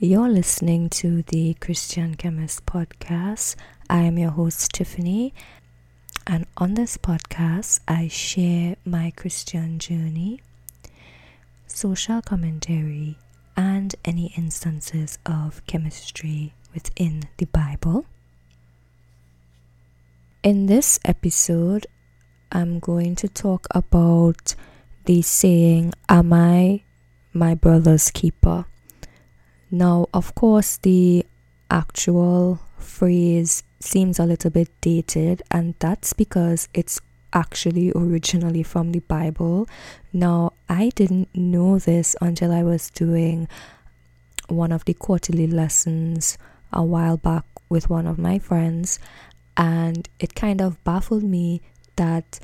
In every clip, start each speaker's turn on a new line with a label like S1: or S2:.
S1: You're listening to the Christian Chemist podcast. I am your host, Tiffany, and on this podcast, I share my Christian journey, social commentary, and any instances of chemistry within the Bible. In this episode, I'm going to talk about the saying, Am I my brother's keeper? Now, of course, the actual phrase seems a little bit dated, and that's because it's actually originally from the Bible. Now, I didn't know this until I was doing one of the quarterly lessons a while back with one of my friends, and it kind of baffled me that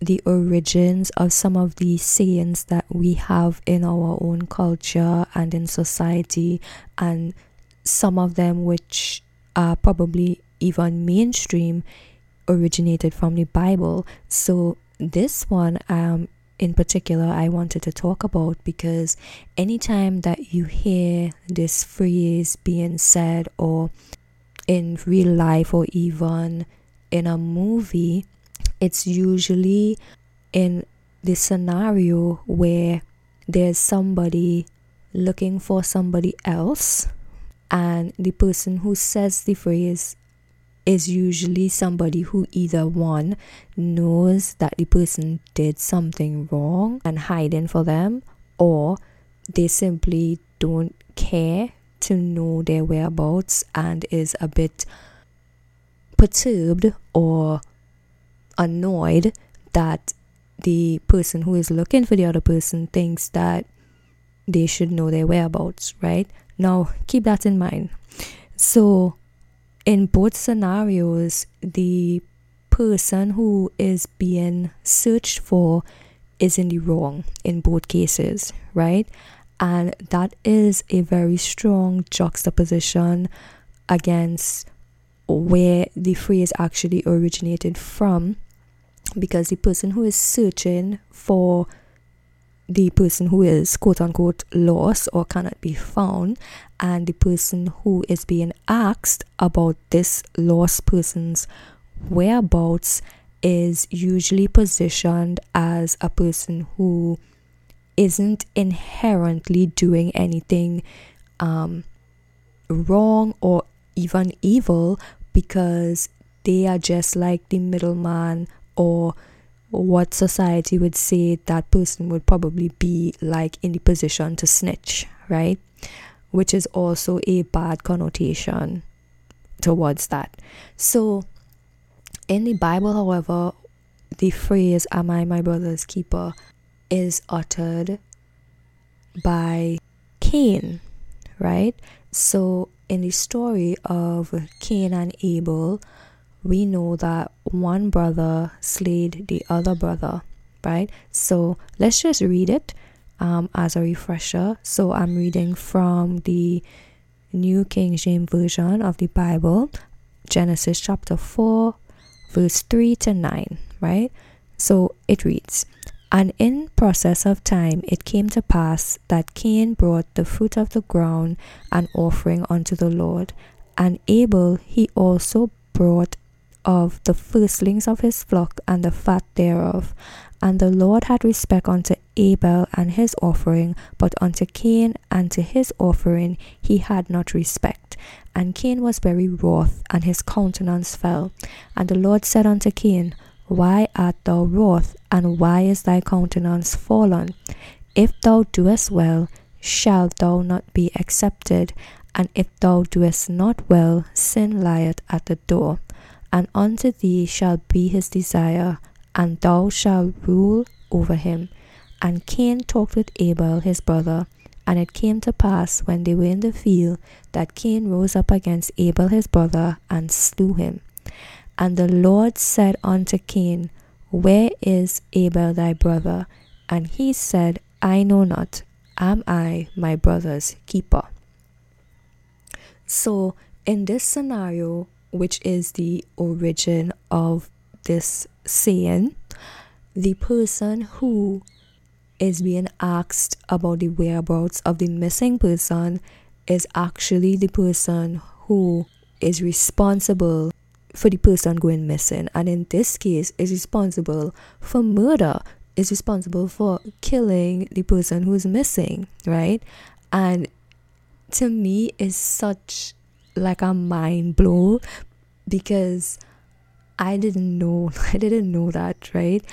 S1: the origins of some of the sayings that we have in our own culture and in society, and some of them which are probably even mainstream originated from the Bible. So, this one, um, in particular, I wanted to talk about because anytime that you hear this phrase being said, or in real life, or even in a movie, it's usually in the scenario where there's somebody looking for somebody else and the person who says the phrase is usually somebody who either one knows that the person did something wrong and hiding for them or they simply don't care to know their whereabouts and is a bit perturbed or annoyed that the person who is looking for the other person thinks that they should know their whereabouts, right? Now, keep that in mind. So, in both scenarios, the person who is being searched for is in the wrong in both cases, right? And that is a very strong juxtaposition against where the phrase actually originated from because the person who is searching for the person who is quote unquote lost or cannot be found and the person who is being asked about this lost person's whereabouts is usually positioned as a person who isn't inherently doing anything um, wrong or even evil because they are just like the middleman or what society would say that person would probably be like in the position to snitch, right? Which is also a bad connotation towards that. So, in the Bible, however, the phrase, Am I my brother's keeper, is uttered by Cain, right? So, in the story of Cain and Abel, we know that one brother slayed the other brother, right? So let's just read it um, as a refresher. So I'm reading from the New King James Version of the Bible, Genesis chapter 4, verse 3 to 9, right? So it reads, And in process of time it came to pass that Cain brought the fruit of the ground an offering unto the Lord, and Abel he also brought of the firstlings of his flock and the fat thereof. And the Lord had respect unto Abel and his offering, but unto Cain and to his offering he had not respect. And Cain was very wroth, and his countenance fell. And the Lord said unto Cain, Why art thou wroth, and why is thy countenance fallen? If thou doest well, shalt thou not be accepted, and if thou doest not well, sin lieth at the door and unto thee shall be his desire, and thou shalt rule over him. And Cain talked with Abel his brother. And it came to pass when they were in the field that Cain rose up against Abel his brother and slew him. And the Lord said unto Cain, Where is Abel thy brother? And he said, I know not. Am I my brother's keeper? So, in this scenario, which is the origin of this saying, the person who is being asked about the whereabouts of the missing person is actually the person who is responsible for the person going missing. And in this case is responsible for murder is responsible for killing the person who's missing right? And to me is such like a mind blow because I didn't know I didn't know that right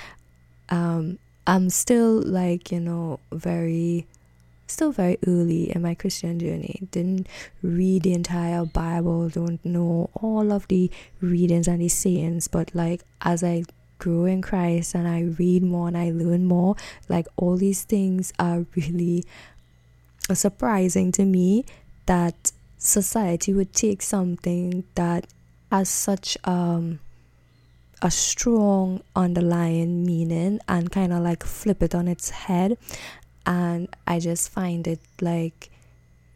S1: um I'm still like you know very still very early in my Christian journey. Didn't read the entire Bible, don't know all of the readings and the sayings, but like as I grow in Christ and I read more and I learn more, like all these things are really surprising to me that society would take something that has such um a strong underlying meaning and kind of like flip it on its head. And I just find it like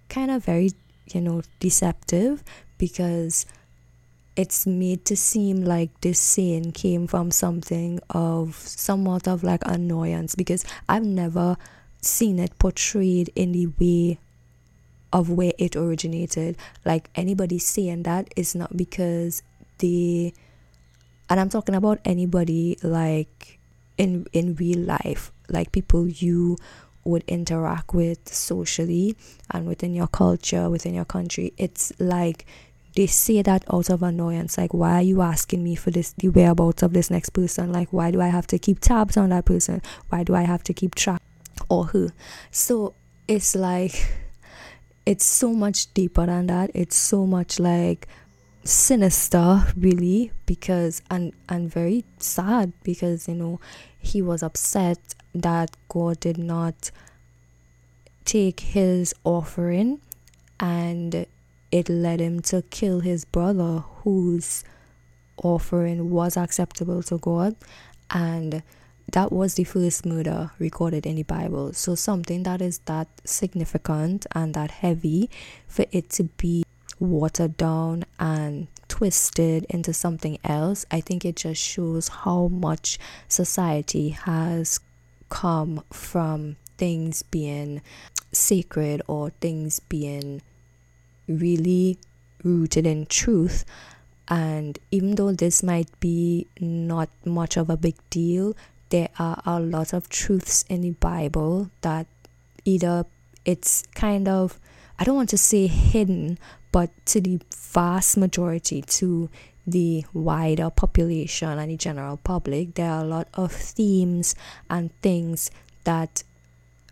S1: kind of very, you know, deceptive because it's made to seem like this saying came from something of somewhat of like annoyance because I've never seen it portrayed in the way of where it originated. Like anybody saying that is not because they and I'm talking about anybody like in in real life, like people you would interact with socially and within your culture, within your country. It's like they say that out of annoyance. Like, why are you asking me for this, the whereabouts of this next person? Like, why do I have to keep tabs on that person? Why do I have to keep track or her? So it's like, it's so much deeper than that. It's so much like sinister really because and and very sad because you know he was upset that God did not take his offering and it led him to kill his brother whose offering was acceptable to God and that was the first murder recorded in the Bible. So something that is that significant and that heavy for it to be watered down and twisted into something else, I think it just shows how much society has come from things being sacred or things being really rooted in truth. And even though this might be not much of a big deal, there are a lot of truths in the Bible that either it's kind of, I don't want to say hidden, but to the vast majority, to the wider population and the general public, there are a lot of themes and things that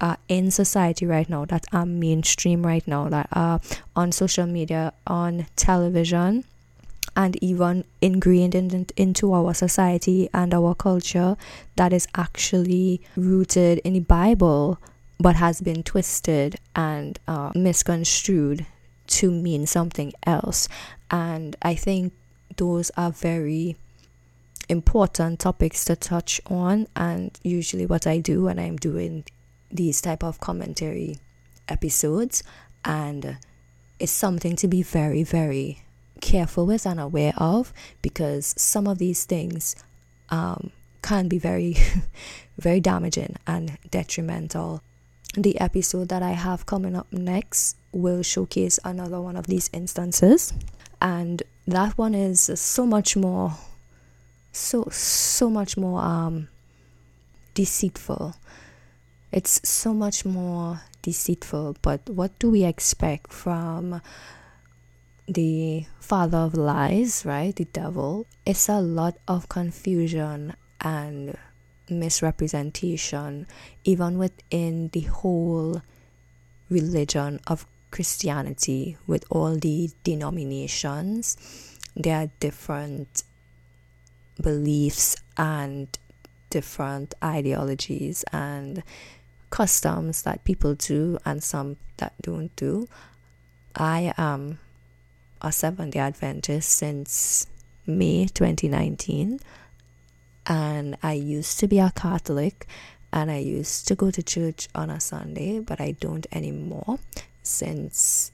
S1: are in society right now, that are mainstream right now, that are on social media, on television, and even ingrained in, into our society and our culture that is actually rooted in the Bible but has been twisted and uh, misconstrued to mean something else. And I think those are very important topics to touch on and usually what I do when I'm doing these type of commentary episodes and it's something to be very very careful with and aware of because some of these things um, can be very very damaging and detrimental. The episode that I have coming up next will showcase another one of these instances. And that one is so much more so so much more um deceitful. It's so much more deceitful but what do we expect from the father of lies right the devil it's a lot of confusion and misrepresentation even within the whole religion of Christianity with all the denominations. There are different beliefs and different ideologies and customs that people do and some that don't do. I am a Seventh day Adventist since May 2019 and I used to be a Catholic and I used to go to church on a Sunday, but I don't anymore since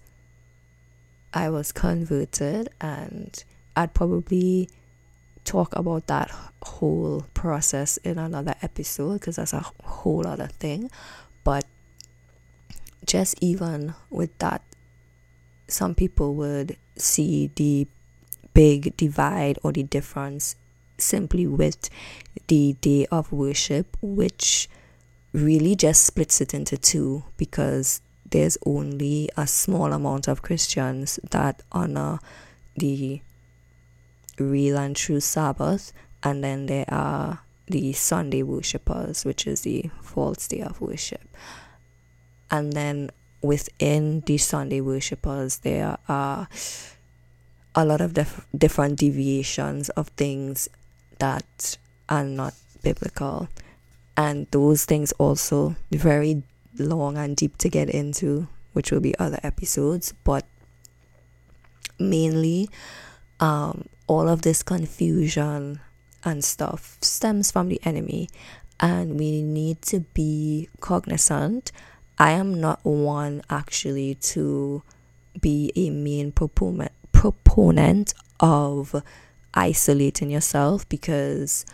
S1: I was converted, and I'd probably talk about that whole process in another episode because that's a whole other thing. But just even with that some people would see the big divide or the difference simply with the day of worship, which really just splits it into two because there's only a small amount of Christians that honor the real and true Sabbath, and then there are the Sunday worshippers, which is the false day of worship. And then within the Sunday worshippers, there are a lot of dif- different deviations of things that are not biblical. And those things also very long and deep to get into, which will be other episodes. But mainly, um, all of this confusion and stuff stems from the enemy, and we need to be cognizant. I am not one actually to be a main proponent proponent of isolating yourself because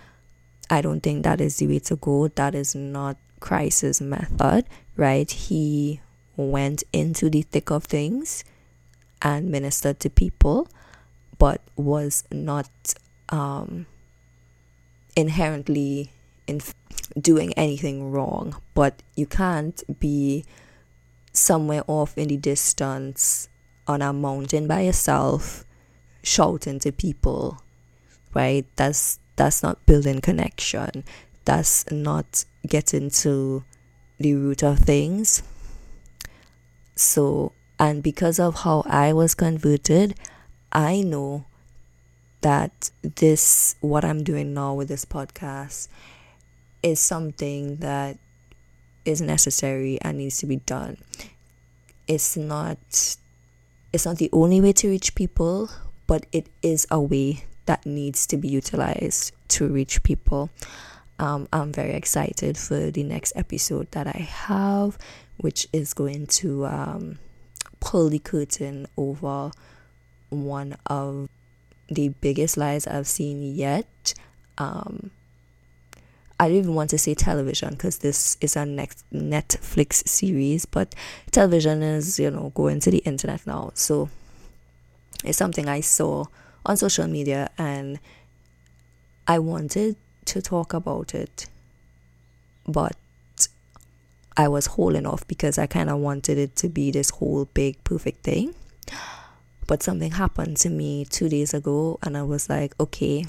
S1: I don't think that is the way to go. That is not Christ's method, right? He went into the thick of things and ministered to people, but was not um, inherently in doing anything wrong. But you can't be somewhere off in the distance on a mountain by yourself shouting to people right that's that's not building connection that's not getting to the root of things so and because of how i was converted i know that this what i'm doing now with this podcast is something that is necessary and needs to be done it's not it's not the only way to reach people, but it is a way that needs to be utilized to reach people. Um, I'm very excited for the next episode that I have, which is going to um, pull the curtain over one of the biggest lies I've seen yet. Um, I don't even want to say television because this is a next Netflix series, but television is, you know, going to the internet now. So it's something I saw on social media and I wanted to talk about it, but I was holding off because I kind of wanted it to be this whole big perfect thing. But something happened to me two days ago, and I was like, okay,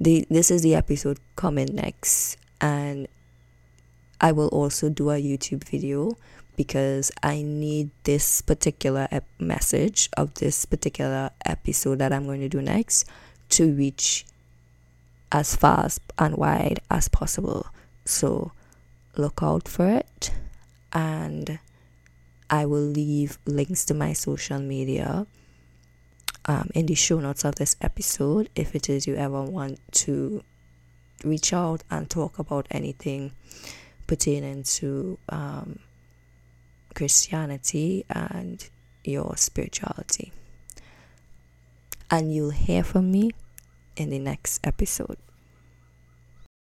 S1: the this is the episode coming next and I will also do a YouTube video because I need this particular ep- message of this particular episode that I'm going to do next to reach as fast and wide as possible. So look out for it and I will leave links to my social media um, in the show notes of this episode if it is you ever want to reach out and talk about anything pertaining to um, Christianity and your spirituality. And you'll hear from me in the next episode.